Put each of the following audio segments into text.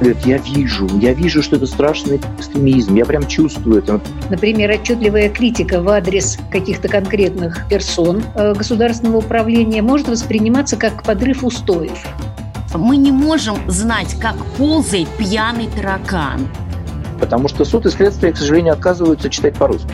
Говорит, я вижу, я вижу, что это страшный экстремизм, я прям чувствую это. Например, отчетливая критика в адрес каких-то конкретных персон э, государственного управления может восприниматься как подрыв устоев. Мы не можем знать, как ползает пьяный таракан. Потому что суд и следствие, к сожалению, отказываются читать по-русски.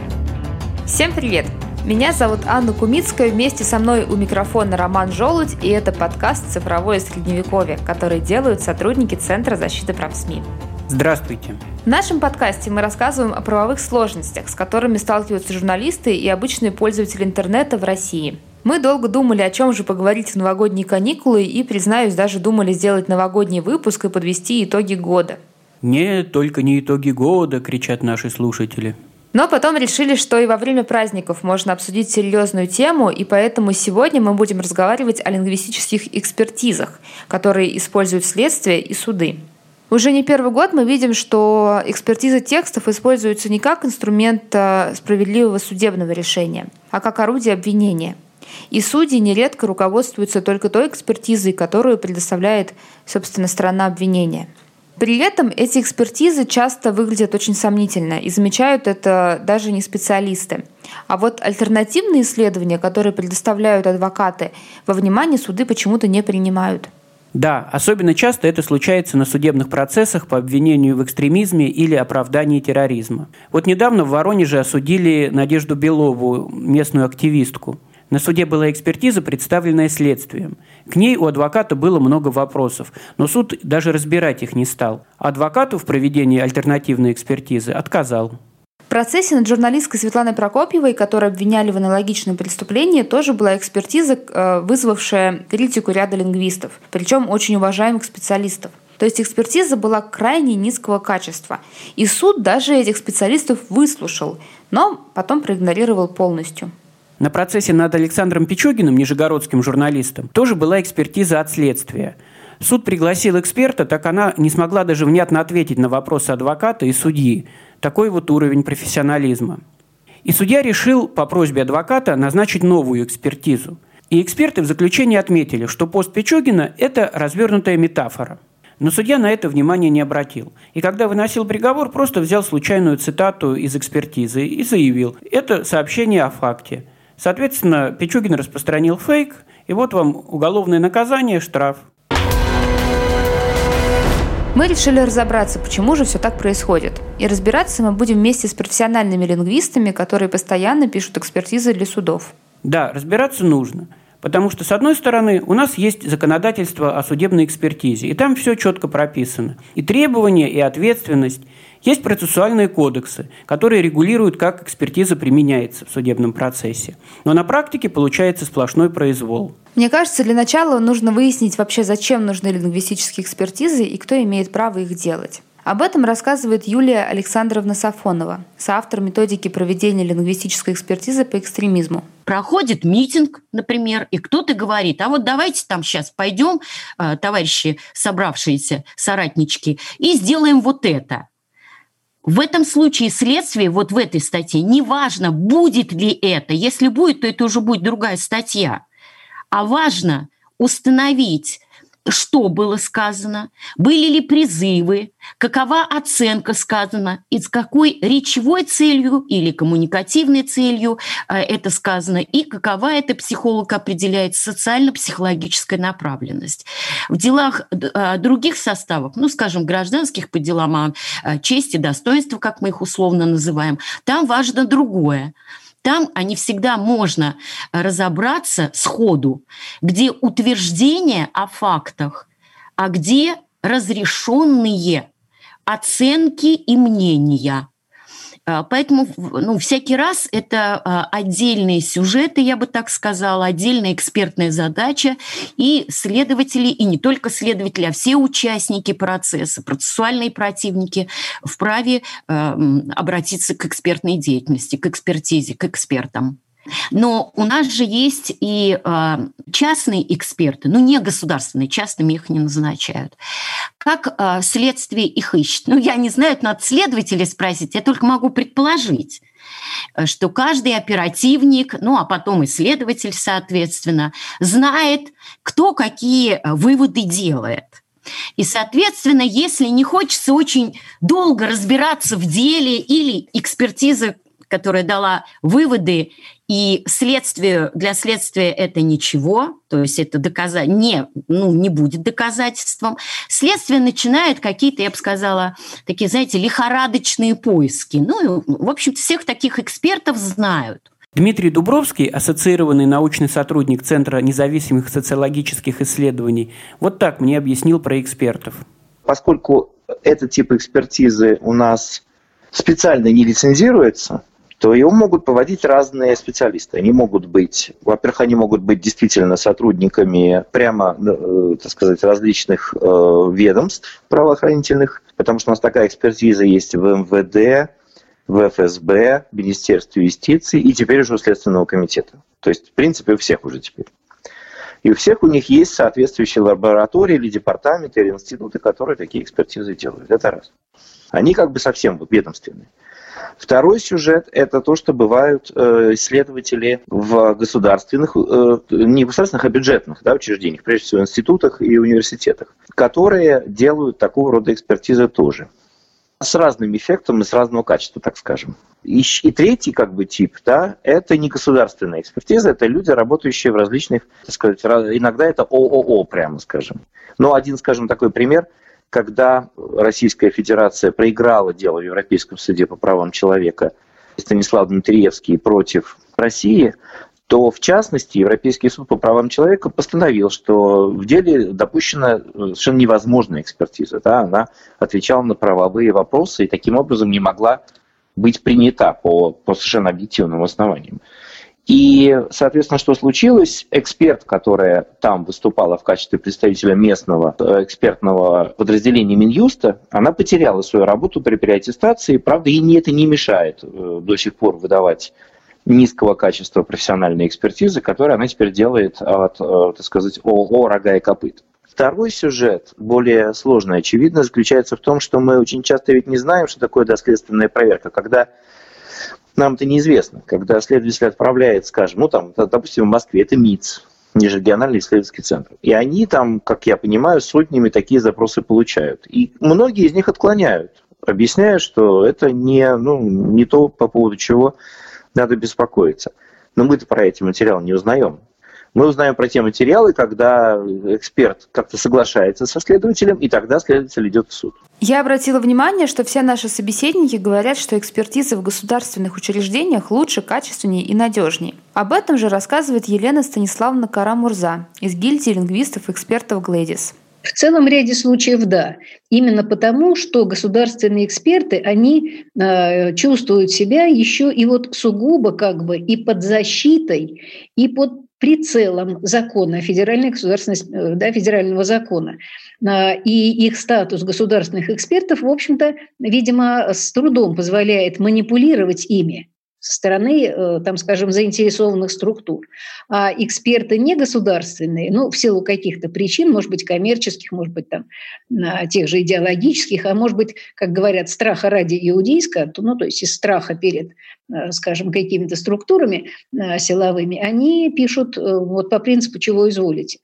Всем привет! Меня зовут Анна Кумицкая, вместе со мной у микрофона Роман Желудь, и это подкаст «Цифровое средневековье», который делают сотрудники Центра защиты прав СМИ. Здравствуйте. В нашем подкасте мы рассказываем о правовых сложностях, с которыми сталкиваются журналисты и обычные пользователи интернета в России. Мы долго думали, о чем же поговорить в новогодние каникулы, и, признаюсь, даже думали сделать новогодний выпуск и подвести итоги года. Нет, только не итоги года, кричат наши слушатели. Но потом решили, что и во время праздников можно обсудить серьезную тему, и поэтому сегодня мы будем разговаривать о лингвистических экспертизах, которые используют следствие и суды. Уже не первый год мы видим, что экспертиза текстов используется не как инструмент а, справедливого судебного решения, а как орудие обвинения. И судьи нередко руководствуются только той экспертизой, которую предоставляет, собственно, сторона обвинения – при этом эти экспертизы часто выглядят очень сомнительно, и замечают это даже не специалисты. А вот альтернативные исследования, которые предоставляют адвокаты, во внимание суды почему-то не принимают. Да, особенно часто это случается на судебных процессах по обвинению в экстремизме или оправдании терроризма. Вот недавно в Воронеже осудили Надежду Белову, местную активистку – на суде была экспертиза, представленная следствием. К ней у адвоката было много вопросов, но суд даже разбирать их не стал. Адвокату в проведении альтернативной экспертизы отказал. В процессе над журналисткой Светланой Прокопьевой, которую обвиняли в аналогичном преступлении, тоже была экспертиза, э, вызвавшая критику ряда лингвистов, причем очень уважаемых специалистов. То есть экспертиза была крайне низкого качества. И суд даже этих специалистов выслушал, но потом проигнорировал полностью. На процессе над Александром Пичугиным, нижегородским журналистом, тоже была экспертиза от следствия. Суд пригласил эксперта, так она не смогла даже внятно ответить на вопросы адвоката и судьи. Такой вот уровень профессионализма. И судья решил по просьбе адвоката назначить новую экспертизу. И эксперты в заключении отметили, что пост Пичугина – это развернутая метафора. Но судья на это внимание не обратил. И когда выносил приговор, просто взял случайную цитату из экспертизы и заявил – это сообщение о факте – Соответственно, Пичугин распространил фейк, и вот вам уголовное наказание, штраф. Мы решили разобраться, почему же все так происходит. И разбираться мы будем вместе с профессиональными лингвистами, которые постоянно пишут экспертизы для судов. Да, разбираться нужно. Потому что, с одной стороны, у нас есть законодательство о судебной экспертизе, и там все четко прописано. И требования, и ответственность, есть процессуальные кодексы, которые регулируют, как экспертиза применяется в судебном процессе. Но на практике получается сплошной произвол. Мне кажется, для начала нужно выяснить вообще, зачем нужны лингвистические экспертизы и кто имеет право их делать. Об этом рассказывает Юлия Александровна Сафонова, соавтор методики проведения лингвистической экспертизы по экстремизму. Проходит митинг, например, и кто-то говорит, а вот давайте там сейчас пойдем, э, товарищи собравшиеся соратнички, и сделаем вот это. В этом случае следствие, вот в этой статье, неважно, будет ли это. Если будет, то это уже будет другая статья. А важно установить что было сказано, были ли призывы, какова оценка сказана и с какой речевой целью или коммуникативной целью э, это сказано, и какова это психолог определяет социально-психологическая направленность. В делах э, других составов, ну, скажем, гражданских по делам о чести, достоинства, как мы их условно называем, там важно другое – там они всегда можно разобраться сходу, где утверждения о фактах, а где разрешенные оценки и мнения – поэтому ну, всякий раз это а, отдельные сюжеты, я бы так сказала, отдельная экспертная задача, и следователи, и не только следователи, а все участники процесса, процессуальные противники вправе обратиться к экспертной деятельности, к экспертизе, к экспертам. Но у нас же есть и э, частные эксперты, ну не государственные, частными их не назначают. Как э, следствие их ищет? Ну я не знаю, это надо следователей спросить, я только могу предположить. что каждый оперативник, ну а потом исследователь, соответственно, знает, кто какие выводы делает. И, соответственно, если не хочется очень долго разбираться в деле или экспертиза, которая дала выводы, и следствию, для следствия это ничего, то есть это доказать не, ну, не будет доказательством. Следствие начинает какие-то, я бы сказала, такие, знаете, лихорадочные поиски. Ну, в общем всех таких экспертов знают. Дмитрий Дубровский, ассоциированный научный сотрудник Центра независимых социологических исследований, вот так мне объяснил про экспертов. Поскольку этот тип экспертизы у нас специально не лицензируется, то его могут проводить разные специалисты. Они могут быть, во-первых, они могут быть действительно сотрудниками прямо, э, так сказать, различных э, ведомств правоохранительных, потому что у нас такая экспертиза есть в МВД, в ФСБ, в Министерстве юстиции и теперь уже у Следственного комитета. То есть, в принципе, у всех уже теперь. И у всех у них есть соответствующие лаборатории или департаменты, или институты, которые такие экспертизы делают. Это раз. Они как бы совсем ведомственные. Второй сюжет – это то, что бывают э, исследователи в государственных, э, не государственных, а бюджетных да, учреждениях, прежде всего институтах и университетах, которые делают такого рода экспертизы тоже с разным эффектом и с разного качества, так скажем. И, и третий как бы тип, да, это не государственная экспертиза, это люди, работающие в различных, так сказать, иногда это ООО, прямо скажем. Но один, скажем, такой пример, когда Российская Федерация проиграла дело в Европейском суде по правам человека Станислав Дмитриевский против России, то в частности Европейский суд по правам человека постановил, что в деле допущена совершенно невозможная экспертиза. Да? Она отвечала на правовые вопросы и таким образом не могла быть принята по, по совершенно объективным основаниям. И, соответственно, что случилось? Эксперт, которая там выступала в качестве представителя местного э, экспертного подразделения Минюста, она потеряла свою работу при переаттестации. Правда, ей это не мешает э, до сих пор выдавать низкого качества профессиональной экспертизы, которую она теперь делает от, э, так сказать, ООО «Рога и копыт». Второй сюжет, более сложный, очевидно, заключается в том, что мы очень часто ведь не знаем, что такое доследственная проверка. Когда нам это неизвестно, когда следователь отправляет, скажем, ну там, допустим, в Москве, это МИЦ, Межрегиональный исследовательский центр. И они там, как я понимаю, сотнями такие запросы получают. И многие из них отклоняют, объясняя, что это не, ну, не то, по поводу чего надо беспокоиться. Но мы-то про эти материалы не узнаем. Мы узнаем про те материалы, когда эксперт как-то соглашается со следователем, и тогда следователь идет в суд. Я обратила внимание, что все наши собеседники говорят, что экспертиза в государственных учреждениях лучше, качественнее и надежнее. Об этом же рассказывает Елена Станиславовна Карамурза из гильдии лингвистов-экспертов «Глэдис». В целом ряде случаев да. Именно потому, что государственные эксперты, они э, чувствуют себя еще и вот сугубо как бы и под защитой, и под прицелом закона, федеральной государственности, э, да, федерального закона. Э, и их статус государственных экспертов, в общем-то, видимо, с трудом позволяет манипулировать ими со стороны, э, там, скажем, заинтересованных структур. А эксперты негосударственные, ну, в силу каких-то причин, может быть, коммерческих, может быть, там, тех же идеологических, а может быть, как говорят, страха ради иудейска, ну, то есть из страха перед, э, скажем, какими-то структурами э, силовыми, они пишут вот по принципу «чего изволите».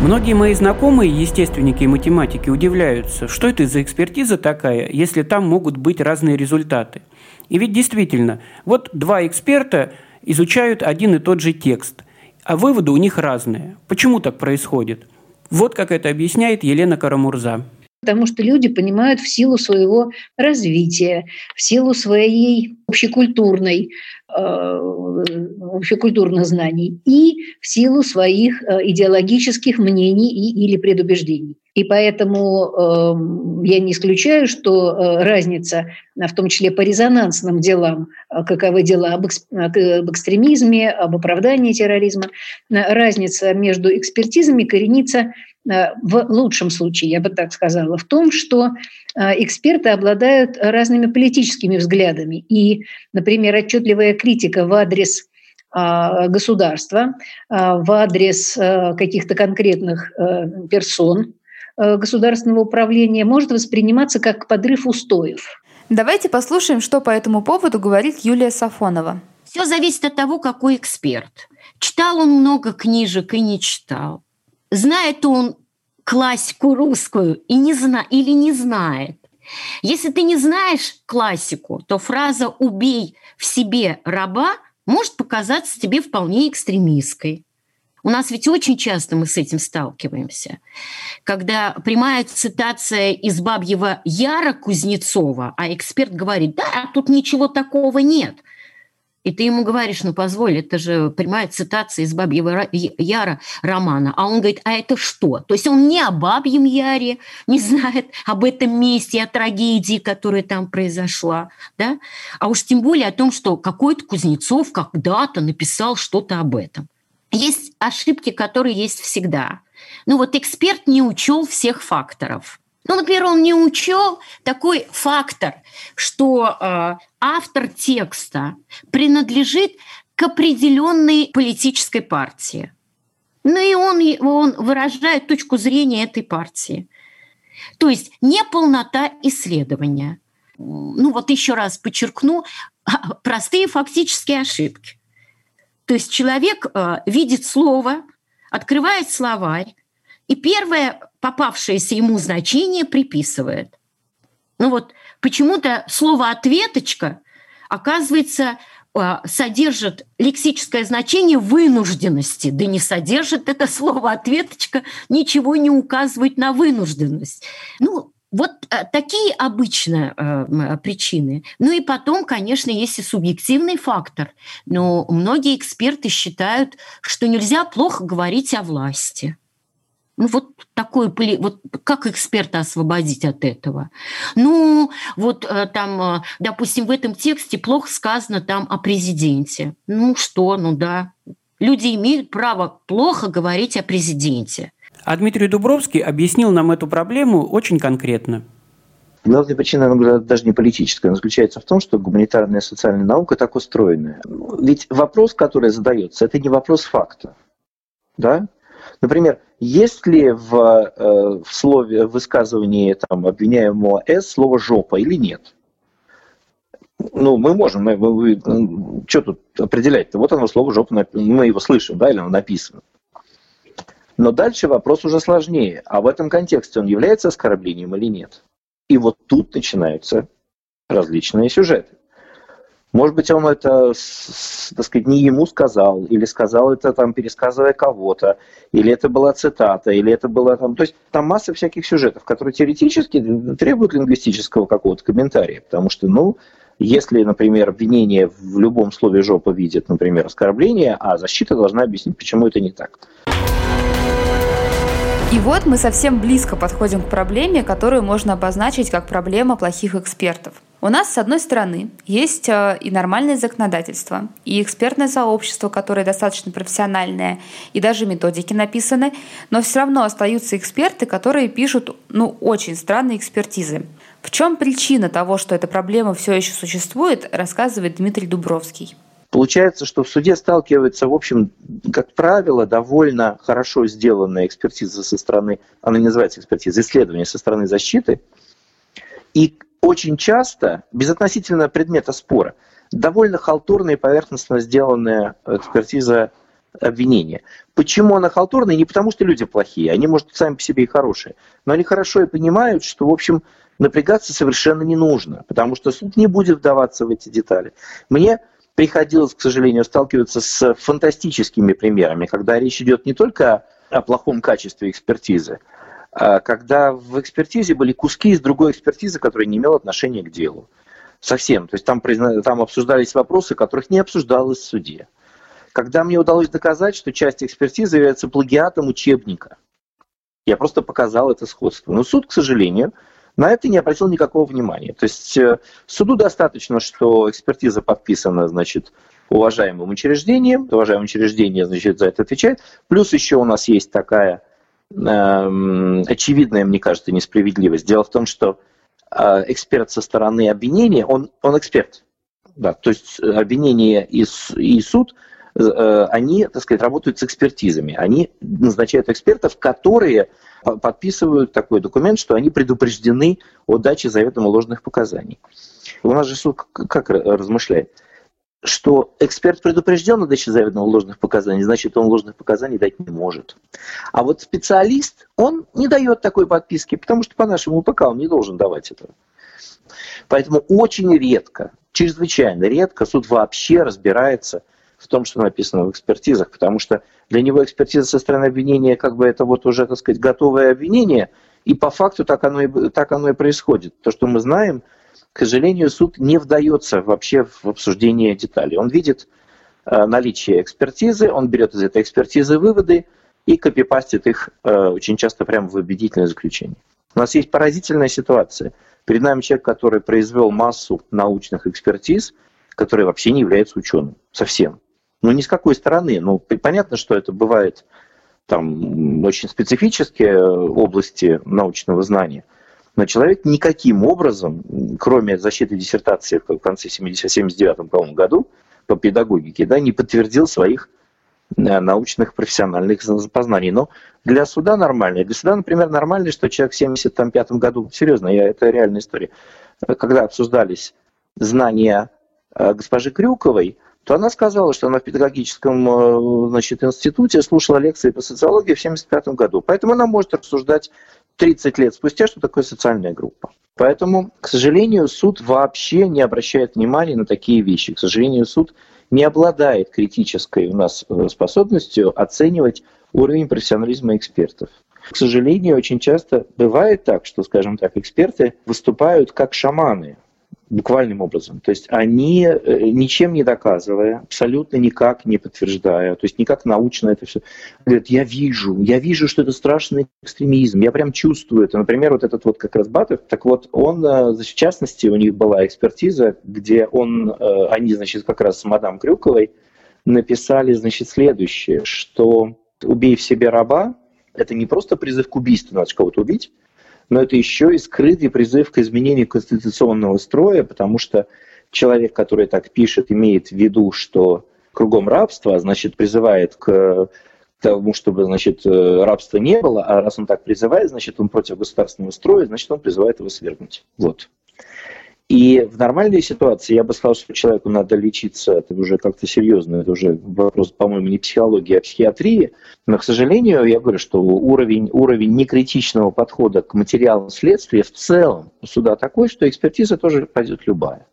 Многие мои знакомые, естественники и математики, удивляются, что это за экспертиза такая, если там могут быть разные результаты. И ведь действительно, вот два эксперта изучают один и тот же текст, а выводы у них разные. Почему так происходит? Вот как это объясняет Елена Карамурза. Потому что люди понимают в силу своего развития, в силу своей общекультурной Э, общекультурных знаний и в силу своих э, идеологических мнений и, или предубеждений. И поэтому э, я не исключаю, что э, разница, в том числе по резонансным делам, э, каковы дела экс, об экстремизме, об оправдании терроризма, разница между экспертизами коренится в лучшем случае, я бы так сказала, в том, что эксперты обладают разными политическими взглядами. И, например, отчетливая критика в адрес государства, в адрес каких-то конкретных персон, государственного управления может восприниматься как подрыв устоев. Давайте послушаем, что по этому поводу говорит Юлия Сафонова. Все зависит от того, какой эксперт. Читал он много книжек и не читал. Знает он классику русскую и не зна или не знает. Если ты не знаешь классику, то фраза «убей в себе раба» может показаться тебе вполне экстремистской. У нас ведь очень часто мы с этим сталкиваемся. Когда прямая цитация из Бабьего Яра Кузнецова, а эксперт говорит, да, тут ничего такого нет – и ты ему говоришь, ну позволь, это же прямая цитация из Бабьего Яра романа. А он говорит, а это что? То есть он не о Бабьем Яре, не знает об этом месте, о трагедии, которая там произошла. Да? А уж тем более о том, что какой-то Кузнецов когда-то написал что-то об этом. Есть ошибки, которые есть всегда. Ну вот эксперт не учел всех факторов. Ну, например, он не учел такой фактор, что э, автор текста принадлежит к определенной политической партии. Ну и он, он выражает точку зрения этой партии. То есть неполнота исследования. Ну вот еще раз подчеркну, простые фактические ошибки. То есть человек э, видит слово, открывает словарь, и первое попавшееся ему значение приписывает. Ну вот почему-то слово «ответочка» оказывается а, содержит лексическое значение вынужденности, да не содержит это слово «ответочка», ничего не указывает на вынужденность. Ну, вот а, такие обычно э, причины. Ну и потом, конечно, есть и субъективный фактор. Но многие эксперты считают, что нельзя плохо говорить о власти – ну вот такой, вот как эксперта освободить от этого? Ну вот э, там, э, допустим, в этом тексте плохо сказано там о президенте. Ну что, ну да. Люди имеют право плохо говорить о президенте. А Дмитрий Дубровский объяснил нам эту проблему очень конкретно. Главная причина, она даже не политическая, она заключается в том, что гуманитарная и социальная наука так устроена. Ведь вопрос, который задается, это не вопрос факта. Да? Например, есть ли в, э, в слове, в высказывании там, обвиняемого «с» слово «жопа» или нет? Ну, мы можем, мы, мы, мы, ну, что тут определять-то? Вот оно слово «жопа», мы его слышим, да, или оно написано. Но дальше вопрос уже сложнее. А в этом контексте он является оскорблением или нет? И вот тут начинаются различные сюжеты. Может быть, он это, так сказать, не ему сказал, или сказал это там, пересказывая кого-то, или это была цитата, или это было там... То есть там масса всяких сюжетов, которые теоретически требуют лингвистического какого-то комментария, потому что, ну, если, например, обвинение в любом слове «жопа» видит, например, оскорбление, а защита должна объяснить, почему это не так. И вот мы совсем близко подходим к проблеме, которую можно обозначить как проблема плохих экспертов – у нас, с одной стороны, есть э, и нормальное законодательство, и экспертное сообщество, которое достаточно профессиональное, и даже методики написаны, но все равно остаются эксперты, которые пишут ну, очень странные экспертизы. В чем причина того, что эта проблема все еще существует, рассказывает Дмитрий Дубровский. Получается, что в суде сталкивается, в общем, как правило, довольно хорошо сделанная экспертиза со стороны, она не называется экспертиза, исследование со стороны защиты, и очень часто, безотносительно предмета спора, довольно халтурная и поверхностно сделанная экспертиза обвинения. Почему она халтурная? Не потому, что люди плохие, они, может, сами по себе и хорошие, но они хорошо и понимают, что, в общем, напрягаться совершенно не нужно, потому что суд не будет вдаваться в эти детали. Мне приходилось, к сожалению, сталкиваться с фантастическими примерами, когда речь идет не только о плохом качестве экспертизы, когда в экспертизе были куски из другой экспертизы, которая не имела отношения к делу. Совсем. То есть там, там обсуждались вопросы, которых не обсуждалось в суде. Когда мне удалось доказать, что часть экспертизы является плагиатом учебника, я просто показал это сходство. Но суд, к сожалению, на это не обратил никакого внимания. То есть э, суду достаточно, что экспертиза подписана, значит, уважаемым учреждением, уважаемое учреждение, значит, за это отвечает. Плюс еще у нас есть такая очевидная, мне кажется, несправедливость. Дело в том, что э, эксперт со стороны обвинения, он, он эксперт. Да, то есть обвинение и, и суд э, они, так сказать, работают с экспертизами. Они назначают экспертов, которые подписывают такой документ, что они предупреждены о даче заведомо ложных показаний. У нас же суд как размышляет? Что эксперт предупрежден о заведомо ложных показаний, значит, он ложных показаний дать не может. А вот специалист, он не дает такой подписки, потому что по нашему УПК он не должен давать этого. Поэтому очень редко, чрезвычайно редко суд вообще разбирается в том, что написано в экспертизах, потому что для него экспертиза со стороны обвинения как бы это вот уже, так сказать, готовое обвинение, и по факту так оно и, так оно и происходит. То, что мы знаем, к сожалению, суд не вдается вообще в обсуждение деталей. Он видит э, наличие экспертизы, он берет из этой экспертизы выводы и копипастит их э, очень часто прямо в убедительное заключение. У нас есть поразительная ситуация. Перед нами человек, который произвел массу научных экспертиз, который вообще не является ученым. Совсем. Ну, ни с какой стороны. Ну, понятно, что это бывает там очень специфические области научного знания. Но человек никаким образом, кроме защиты диссертации в конце 79 году по педагогике, да, не подтвердил своих Э, научных профессиональных познаний. Но для суда нормально. Для суда, например, нормально, что человек в 1975 году, серьезно, я, это реальная история, когда обсуждались знания э, госпожи Крюковой, то она сказала, что она в педагогическом э, значит, институте слушала лекции по социологии в 1975 году. Поэтому она может обсуждать 30 лет спустя, что такое социальная группа. Поэтому, к сожалению, суд вообще не обращает внимания на такие вещи. К сожалению, суд не обладает критической у нас э, способностью оценивать уровень профессионализма экспертов. К сожалению, очень часто бывает так, что, скажем так, эксперты выступают как шаманы, буквальным образом. То есть они, э, ничем не доказывая, абсолютно никак не подтверждая, то есть никак научно это все, говорят, я вижу, я вижу, что это страшный экстремизм, я прям чувствую это. Например, вот этот вот как раз Батов, так вот он, э, в частности, у них была экспертиза, где он, э, они, значит, как раз с мадам Крюковой написали, значит, следующее, что «убей в себе раба» — это не просто призыв к убийству, надо кого-то убить, но это еще и скрытый призыв к изменению конституционного строя, потому что человек, который так пишет, имеет в виду, что кругом рабство, а значит, призывает к тому, чтобы, значит, э, рабства не было, а раз он так призывает, значит, он против государственного строя, значит, он призывает его свергнуть. Вот. И в нормальной ситуации я бы сказал, что человеку надо лечиться, это уже как-то серьезно, это уже вопрос, по-моему, не психологии, а психиатрии. Но, к сожалению, я говорю, что уровень, уровень некритичного подхода к материалам следствия в целом суда такой, что экспертиза тоже пойдет любая.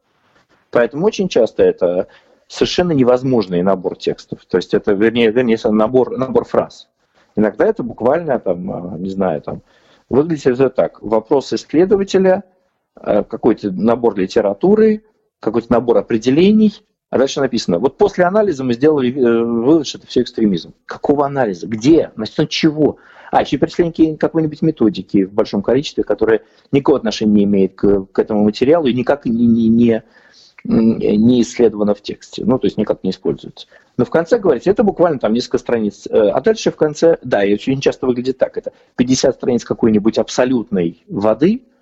Поэтому очень часто это совершенно невозможный набор текстов. То есть это, вернее, вернее набор, набор фраз. Иногда это буквально, там, не знаю, там, выглядит это так. Вопрос исследователя – какой-то набор литературы, какой-то набор определений, а дальше написано, вот после анализа мы сделали э, вывод, что это все экстремизм. Какого анализа? Где? На основе чего? А еще перечисление какой-нибудь методики в большом количестве, которая никакого отношения не имеет к, к этому материалу и никак не, не, не, не исследовано в тексте, ну, то есть никак не используется. Но в конце говорится, это буквально там несколько страниц. Э, а дальше в конце, да, и очень часто выглядит так, это 50 страниц какой-нибудь абсолютной воды –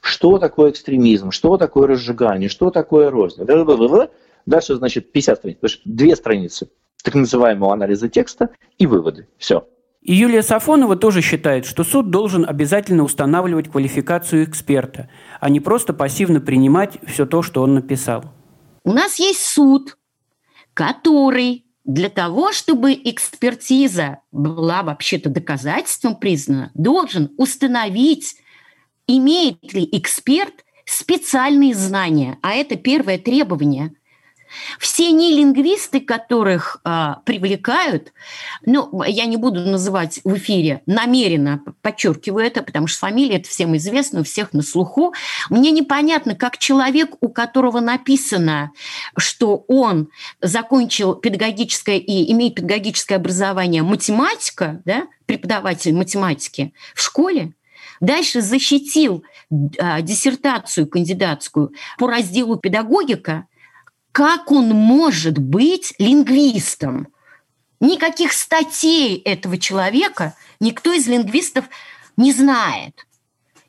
что такое экстремизм, что такое разжигание, что такое рознь. Дальше, значит, 50 страниц, две страницы так называемого анализа текста и выводы. Все. И Юлия Сафонова тоже считает, что суд должен обязательно устанавливать квалификацию эксперта, а не просто пассивно принимать все то, что он написал. У нас есть суд, который для того, чтобы экспертиза была вообще-то доказательством признана, должен установить имеет ли эксперт специальные знания, а это первое требование. Все нелингвисты, которых а, привлекают, ну, я не буду называть в эфире, намеренно подчеркиваю это, потому что фамилия это всем известна, у всех на слуху. Мне непонятно, как человек, у которого написано, что он закончил педагогическое и имеет педагогическое образование математика, да, преподаватель математики в школе, Дальше защитил а, диссертацию кандидатскую по разделу педагогика. Как он может быть лингвистом? Никаких статей этого человека никто из лингвистов не знает.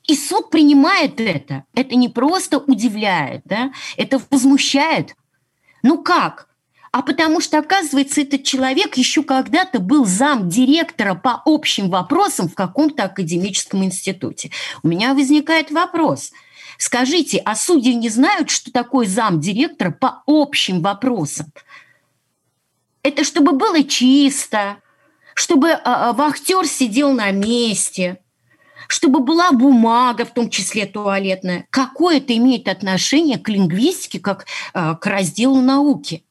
И суд принимает это. Это не просто удивляет, да? это возмущает. Ну как? А потому что, оказывается, этот человек еще когда-то был зам директора по общим вопросам в каком-то академическом институте. У меня возникает вопрос. Скажите, а судьи не знают, что такое зам директора по общим вопросам? Это чтобы было чисто, чтобы а, а, вахтер сидел на месте, чтобы была бумага, в том числе туалетная. Какое это имеет отношение к лингвистике, как а, к разделу науки?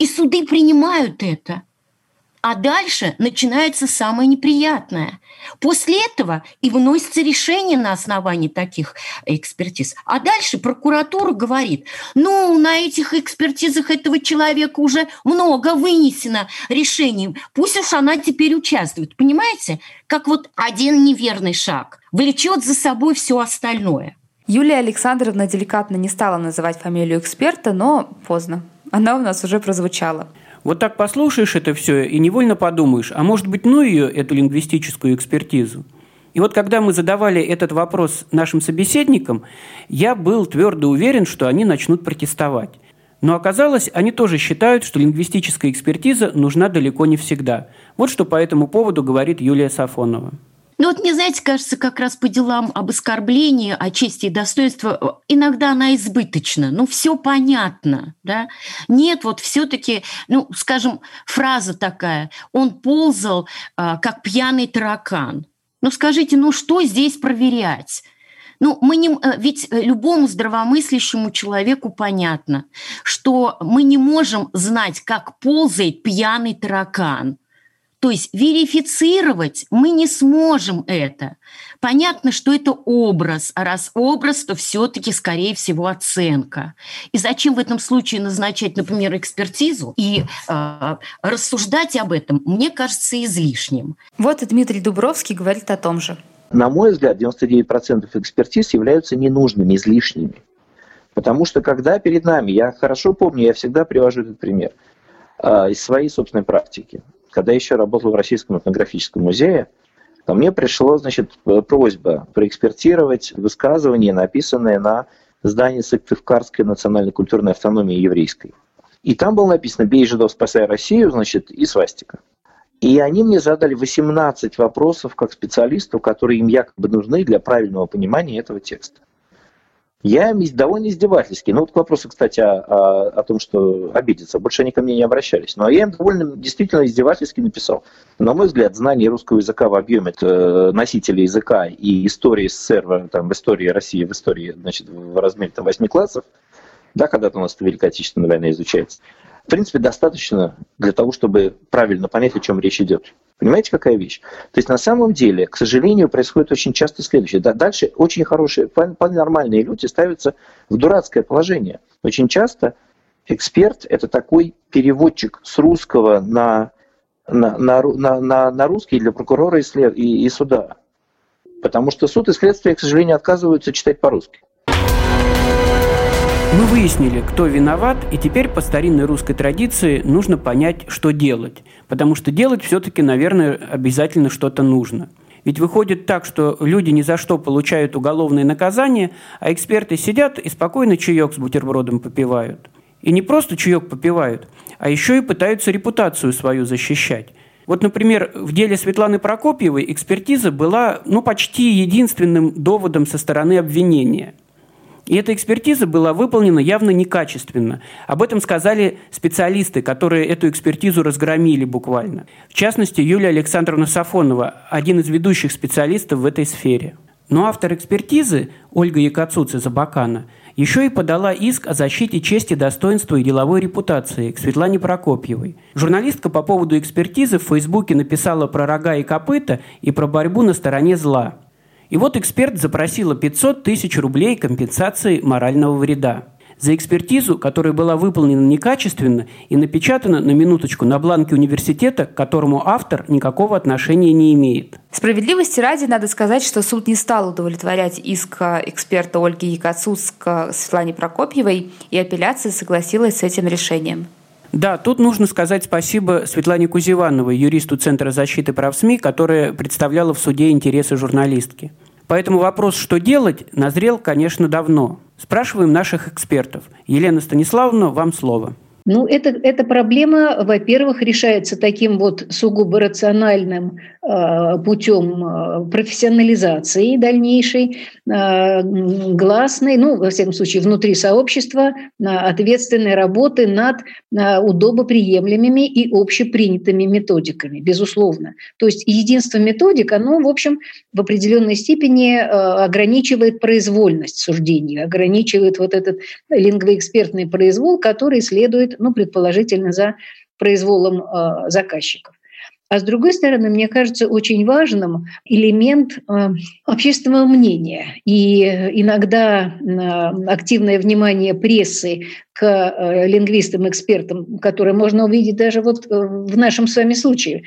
И суды принимают это. А дальше начинается самое неприятное. После этого и выносится решение на основании таких экспертиз. А дальше прокуратура говорит, ну, на этих экспертизах этого человека уже много вынесено решений, пусть уж она теперь участвует. Понимаете, как вот один неверный шаг влечет за собой все остальное. Юлия Александровна деликатно не стала называть фамилию эксперта, но поздно. Она у нас уже прозвучала. Вот так послушаешь это все и невольно подумаешь, а может быть, ну ее, эту лингвистическую экспертизу? И вот когда мы задавали этот вопрос нашим собеседникам, я был твердо уверен, что они начнут протестовать. Но оказалось, они тоже считают, что лингвистическая экспертиза нужна далеко не всегда. Вот что по этому поводу говорит Юлия Сафонова. Ну вот мне, знаете, кажется, как раз по делам об оскорблении, о чести и достоинстве, иногда она избыточна. Ну, все понятно, да? Нет, вот все-таки, ну, скажем, фраза такая, он ползал, а, как пьяный таракан. Ну, скажите, ну, что здесь проверять? Ну, мы не, э, ведь любому здравомыслящему человеку понятно, что мы не можем знать, как ползает пьяный таракан. То есть верифицировать мы не сможем это. Понятно, что это образ, а раз образ, то все-таки, скорее всего, оценка. И зачем в этом случае назначать, например, экспертизу и э, рассуждать об этом, мне кажется, излишним. Вот и Дмитрий Дубровский говорит о том же. На мой взгляд, 99% экспертиз являются ненужными, излишними. Потому что когда перед нами, я хорошо помню, я всегда привожу этот пример э, из своей собственной практики когда еще работал в Российском этнографическом музее, ко мне пришла значит, просьба проэкспертировать высказывания, написанные на здании Сыктывкарской национальной культурной автономии еврейской. И там было написано «Бей жидов, спасай Россию», значит, и свастика. И они мне задали 18 вопросов как специалисту, которые им якобы нужны для правильного понимания этого текста. Я довольно издевательский. Ну вот к вопросу, кстати, о, о, том, что обидеться. Больше они ко мне не обращались. Но я им довольно действительно издевательски написал. На мой взгляд, знание русского языка в объеме э, носителя языка и истории СССР там, в истории России, в истории значит, в размере там, 8 классов, да, когда-то у нас Великая Отечественная война изучается, в принципе, достаточно для того, чтобы правильно понять, о чем речь идет. Понимаете, какая вещь? То есть на самом деле, к сожалению, происходит очень часто следующее. Дальше очень хорошие, вполне нормальные люди ставятся в дурацкое положение. Очень часто эксперт – это такой переводчик с русского на, на, на, на, на русский для прокурора и, след, и, и суда. Потому что суд и следствие, к сожалению, отказываются читать по-русски. Мы выяснили, кто виноват, и теперь по старинной русской традиции нужно понять, что делать. Потому что делать все-таки, наверное, обязательно что-то нужно. Ведь выходит так, что люди ни за что получают уголовные наказания, а эксперты сидят и спокойно чаек с бутербродом попивают. И не просто чаек попивают, а еще и пытаются репутацию свою защищать. Вот, например, в деле Светланы Прокопьевой экспертиза была ну, почти единственным доводом со стороны обвинения – и эта экспертиза была выполнена явно некачественно. Об этом сказали специалисты, которые эту экспертизу разгромили буквально. В частности, Юлия Александровна Сафонова, один из ведущих специалистов в этой сфере. Но автор экспертизы, Ольга Якацуц из Абакана, еще и подала иск о защите чести, достоинства и деловой репутации к Светлане Прокопьевой. Журналистка по поводу экспертизы в Фейсбуке написала про рога и копыта и про борьбу на стороне зла. И вот эксперт запросила 500 тысяч рублей компенсации морального вреда за экспертизу, которая была выполнена некачественно и напечатана на минуточку на бланке университета, к которому автор никакого отношения не имеет. Справедливости ради надо сказать, что суд не стал удовлетворять иск эксперта Ольги Якоцуц к Светлане Прокопьевой, и апелляция согласилась с этим решением. Да, тут нужно сказать спасибо Светлане Кузевановой, юристу Центра защиты прав СМИ, которая представляла в суде интересы журналистки. Поэтому вопрос, что делать, назрел, конечно, давно. Спрашиваем наших экспертов. Елена Станиславовна, вам слово. Ну, это, эта проблема, во-первых, решается таким вот сугубо рациональным э, путем э, профессионализации дальнейшей, э, гласной, ну, во всяком случае, внутри сообщества, э, ответственной работы над э, удобоприемлемыми и общепринятыми методиками, безусловно. То есть единство методик, оно, в общем, в определенной степени э, ограничивает произвольность суждений, ограничивает вот этот лингвоэкспертный произвол, который следует следует, ну, предположительно, за произволом э, заказчиков. А с другой стороны, мне кажется очень важным элемент э, общественного мнения. И иногда э, активное внимание прессы к э, лингвистам, экспертам, которые можно увидеть даже вот в нашем с вами случае.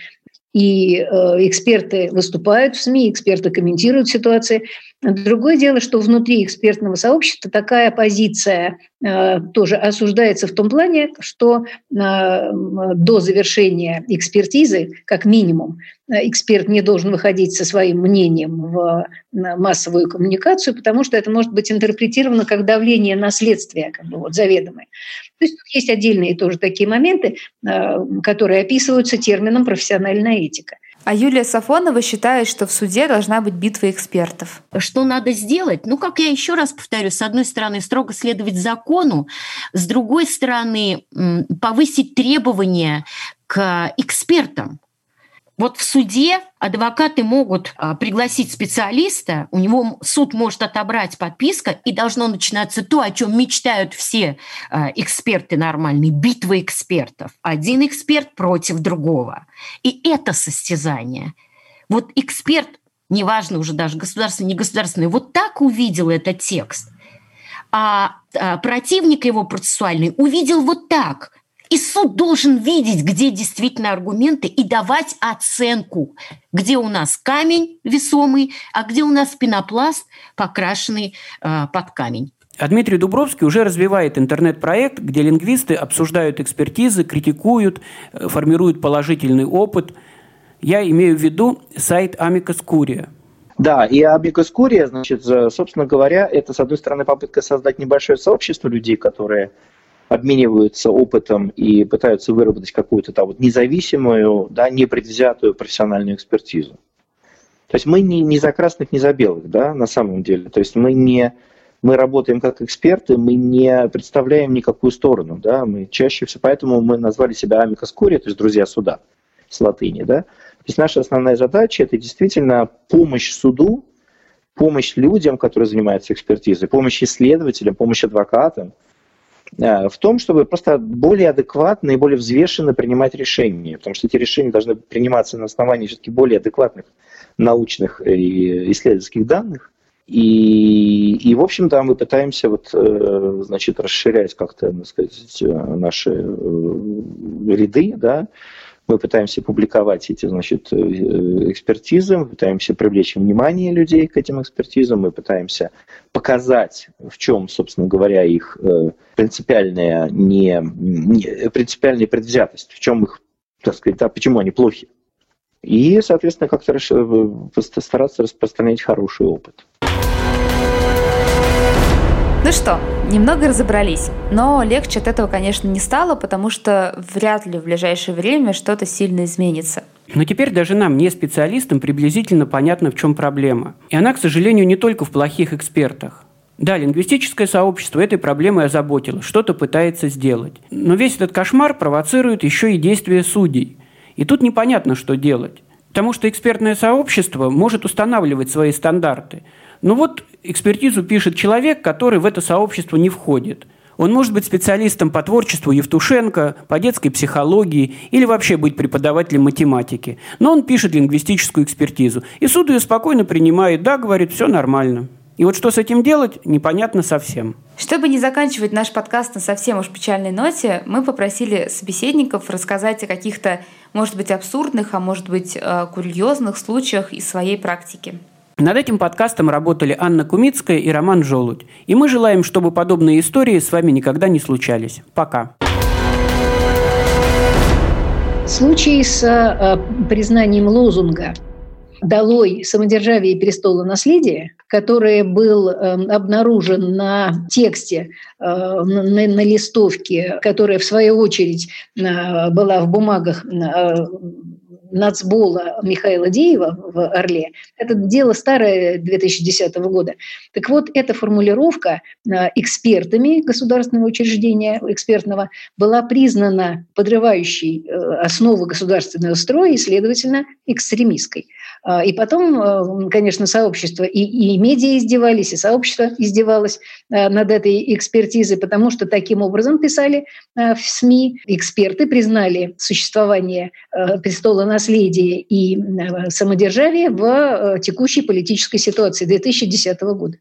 И эксперты выступают в СМИ, эксперты комментируют ситуации. Другое дело, что внутри экспертного сообщества такая позиция э, тоже осуждается в том плане, что э, до завершения экспертизы, как минимум, э, эксперт не должен выходить со своим мнением в массовую коммуникацию, потому что это может быть интерпретировано как давление на следствие, как бы вот заведомое. То есть есть отдельные тоже такие моменты, э, которые описываются термином профессиональная этика. А Юлия Сафонова считает, что в суде должна быть битва экспертов. Что надо сделать? Ну, как я еще раз повторю, с одной стороны, строго следовать закону, с другой стороны, повысить требования к экспертам. Вот в суде адвокаты могут а, пригласить специалиста, у него суд может отобрать подписка, и должно начинаться то, о чем мечтают все а, эксперты нормальные, битва экспертов. Один эксперт против другого. И это состязание. Вот эксперт, неважно уже даже государственный, не государственный, вот так увидел этот текст, а, а противник его процессуальный увидел вот так – и суд должен видеть, где действительно аргументы и давать оценку, где у нас камень весомый, а где у нас пенопласт, покрашенный э, под камень. А Дмитрий Дубровский уже развивает интернет-проект, где лингвисты обсуждают экспертизы, критикуют, э, формируют положительный опыт. Я имею в виду сайт Amicus Curia. Да, и Amicus Curia, значит, собственно говоря, это, с одной стороны, попытка создать небольшое сообщество людей, которые обмениваются опытом и пытаются выработать какую-то там вот независимую, да, непредвзятую профессиональную экспертизу. То есть мы не, не за красных, не за белых, да, на самом деле. То есть мы не мы работаем как эксперты, мы не представляем никакую сторону, да, мы чаще всего, поэтому мы назвали себя амикос кури, то есть друзья суда с латыни, да. То есть наша основная задача это действительно помощь суду, помощь людям, которые занимаются экспертизой, помощь исследователям, помощь адвокатам, в том, чтобы просто более адекватно и более взвешенно принимать решения, потому что эти решения должны приниматься на основании все-таки более адекватных научных и исследовательских данных. И, и в общем-то, мы пытаемся вот, э, значит, расширять как-то, так сказать, наши э, ряды, да, мы пытаемся публиковать эти значит, э, экспертизы, мы пытаемся привлечь внимание людей к этим экспертизам, мы пытаемся показать, в чем, собственно говоря, их э, принципиальная, не, не, принципиальная предвзятость, в чем их, так сказать, да, почему они плохи. И, соответственно, как-то стараться распространять хороший опыт. Ну что, немного разобрались, но легче от этого, конечно, не стало, потому что вряд ли в ближайшее время что-то сильно изменится. Но теперь даже нам, не специалистам, приблизительно понятно, в чем проблема. И она, к сожалению, не только в плохих экспертах. Да, лингвистическое сообщество этой проблемой озаботилось, что-то пытается сделать. Но весь этот кошмар провоцирует еще и действия судей. И тут непонятно, что делать. Потому что экспертное сообщество может устанавливать свои стандарты – ну вот экспертизу пишет человек, который в это сообщество не входит. Он может быть специалистом по творчеству Евтушенко, по детской психологии или вообще быть преподавателем математики. Но он пишет лингвистическую экспертизу. И суд ее спокойно принимает, да, говорит, все нормально. И вот что с этим делать, непонятно совсем. Чтобы не заканчивать наш подкаст на совсем уж печальной ноте, мы попросили собеседников рассказать о каких-то, может быть, абсурдных, а может быть, э, курьезных случаях из своей практики. Над этим подкастом работали Анна Кумицкая и Роман Жолудь. И мы желаем, чтобы подобные истории с вами никогда не случались. Пока. Случай с э, признанием лозунга «Долой самодержавие и престола наследия», который был э, обнаружен на тексте, э, на, на листовке, которая, в свою очередь, э, была в бумагах э, нацбола Михаила Деева в Орле. Это дело старое 2010 года. Так вот, эта формулировка э, экспертами государственного учреждения экспертного была признана подрывающей э, основу государственного строя и, следовательно, экстремистской. А, и потом, э, конечно, сообщество и, и медиа издевались, и сообщество издевалось э, над этой экспертизой, потому что таким образом писали э, в СМИ. Эксперты признали существование престола наследия и самодержавия в текущей политической ситуации 2010 года.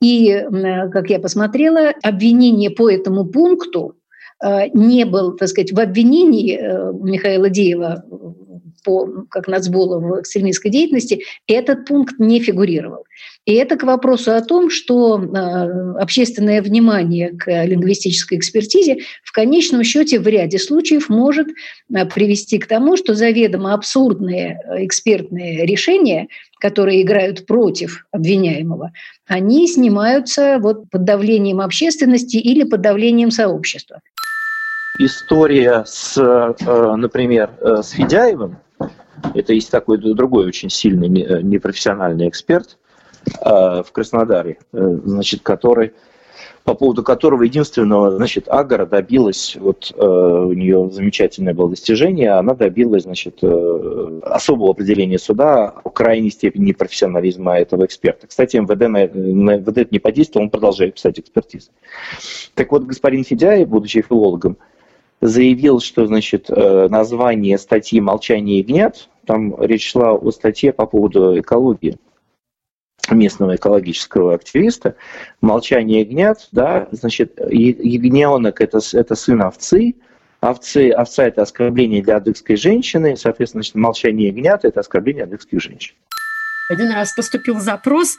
И, как я посмотрела, обвинение по этому пункту не был, так сказать, в обвинении Михаила Деева по, как нацбола в экстремистской деятельности, этот пункт не фигурировал. И это к вопросу о том, что э, общественное внимание к лингвистической экспертизе в конечном счете в ряде случаев может э, привести к тому, что заведомо абсурдные э, экспертные решения, которые играют против обвиняемого, они снимаются вот под давлением общественности или под давлением сообщества. История с, э, например, э, с Федяевым, это есть такой другой очень сильный э, непрофессиональный эксперт э, в Краснодаре, э, значит, который по поводу которого единственного, значит, Агара добилась, вот э, у нее замечательное было достижение, она добилась, значит, э, особого определения суда о крайней степени непрофессионализма этого эксперта. Кстати, МВД на, на МВД не подействовал, он продолжает писать экспертизы. Так вот, господин Федяев, будучи филологом, заявил, что значит, э, название статьи «Молчание ягнят», там речь шла о статье по поводу экологии местного экологического активиста, молчание ягнят, да, значит, ягненок это, это сын овцы, овцы, овца это оскорбление для адыгской женщины, соответственно, значит, молчание ягнят это оскорбление адыгских женщин. Один раз поступил запрос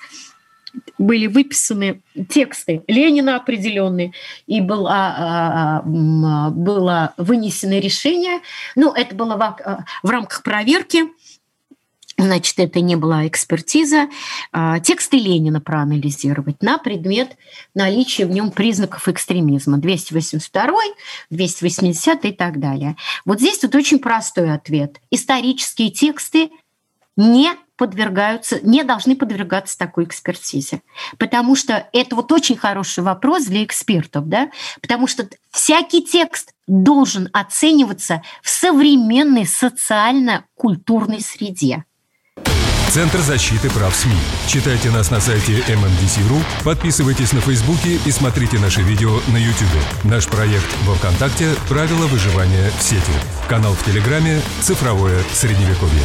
были выписаны тексты Ленина определенные, и было, а, а, было вынесено решение. Ну, это было в, в рамках проверки, Значит, это не была экспертиза. А, тексты Ленина проанализировать на предмет наличия в нем признаков экстремизма. 282, 280 и так далее. Вот здесь тут очень простой ответ. Исторические тексты не подвергаются, не должны подвергаться такой экспертизе. Потому что это вот очень хороший вопрос для экспертов, да? потому что всякий текст должен оцениваться в современной социально-культурной среде. Центр защиты прав СМИ. Читайте нас на сайте MMDC.ru, подписывайтесь на Фейсбуке и смотрите наши видео на YouTube. Наш проект во Вконтакте «Правила выживания в сети». Канал в Телеграме «Цифровое Средневековье».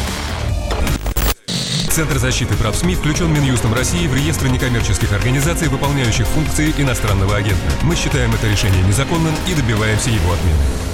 Центр защиты прав СМИ включен Минюстом России в реестр некоммерческих организаций, выполняющих функции иностранного агента. Мы считаем это решение незаконным и добиваемся его отмены.